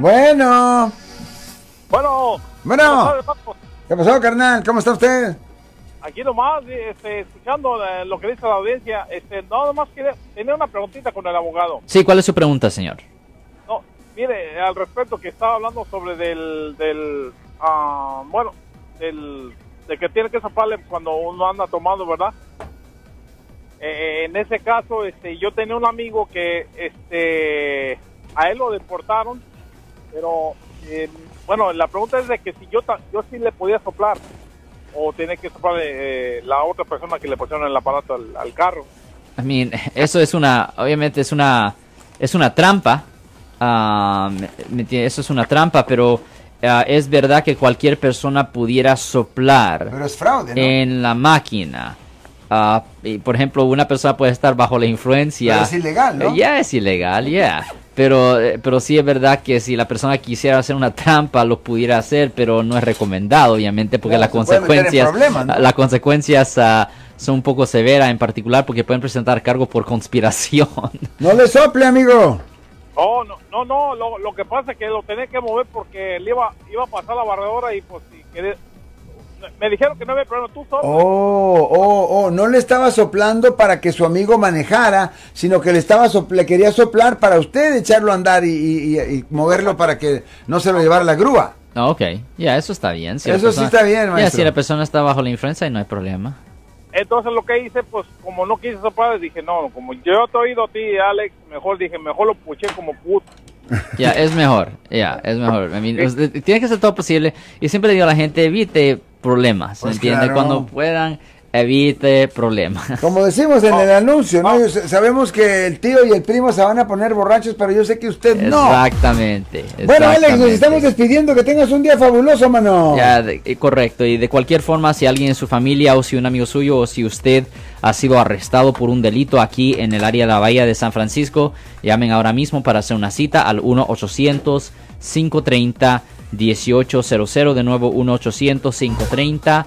Bueno. Bueno. Bueno. ¿qué pasó, ¿Qué pasó, carnal? ¿Cómo está usted? Aquí nomás, este, escuchando eh, lo que dice la audiencia, este, no, nomás quería, tenía una preguntita con el abogado. Sí, ¿cuál es su pregunta, señor? No, mire, al respecto que estaba hablando sobre del, del, ah, bueno, del, de que tiene que zafarle cuando uno anda tomando, ¿verdad? Eh, en ese caso, este, yo tenía un amigo que, este, a él lo deportaron, pero, eh, bueno, la pregunta es de que si yo, ta- yo sí le podía soplar, o tiene que soplar eh, la otra persona que le pusieron el aparato al, al carro. I mean, eso es una, obviamente es una, es una trampa. entiende, eso es una trampa, pero ah, es verdad que cualquier persona pudiera soplar Pero es fraude, ¿no? en la máquina. Ah, y, por ejemplo, una persona puede estar bajo la influencia. Pero es ilegal, ¿no? Eh, Ya es ilegal, ya. Pero, eh, pero sí es verdad que si la persona quisiera hacer una trampa, lo pudiera hacer, pero no es recomendado, obviamente, porque Claro, las consecuencias, ¿no? las consecuencias ah, son un poco severas, en particular porque pueden presentar cargos por conspiración. No le sople, amigo. Oh, no, no, no, lo, lo que pasa es que lo tenía que mover porque le iba, iba a pasar la barredora y pues si quería- me dijeron que no había problema, tú solo. Oh, oh, oh, no le estaba soplando para que su amigo manejara, sino que le estaba sopl- le quería soplar para usted echarlo a andar y, y- y- y moverlo para que no se lo llevara la grúa. Ah, ok, ya, eso está bien. Si Eso sí está bien, Ya, maestro. si la persona está bajo la influencia, no hay problema. Entonces lo que hice, pues como no quise soplar, dije, no, como yo te he oído a ti, Alex, mejor dije, mejor lo puché como puto. Ya, es mejor, ya, es mejor. I mean, usted- tiene que hacer todo posible. Y siempre le digo a la gente, evite problemas, Pues ¿entiende? claro. Cuando puedan, evite problemas. Como decimos en Oh, el anuncio, ¿no? oh. Sabemos que el tío y el primo se van a poner borrachos, pero yo sé que usted no. Exactamente. Bueno, Alex, nos estamos despidiendo. Que tengas un día fabuloso, mano. Ya, de- eh, correcto. Y de cualquier forma, si alguien en su familia o si un amigo suyo o si usted ha sido arrestado por un delito aquí en el área de la Bahía de San Francisco, llamen ahora mismo para hacer una cita al 1-800-530-1800. De nuevo, 1-800-530-1800,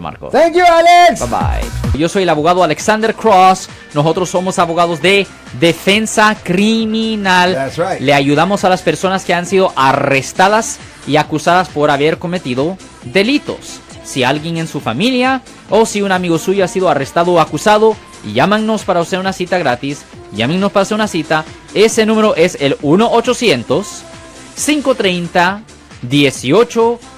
Marco. Thank you, Alex. Bye bye. Yo soy el abogado Alexander Cross. Nosotros somos abogados de defensa criminal. That's right. Le ayudamos a las personas que han sido arrestadas y acusadas por haber cometido delitos. Si alguien en su familia o si un amigo suyo ha sido arrestado o acusado, llámanos para hacer una cita gratis. Llámenos para hacer una cita. Ese número es el 1 800 530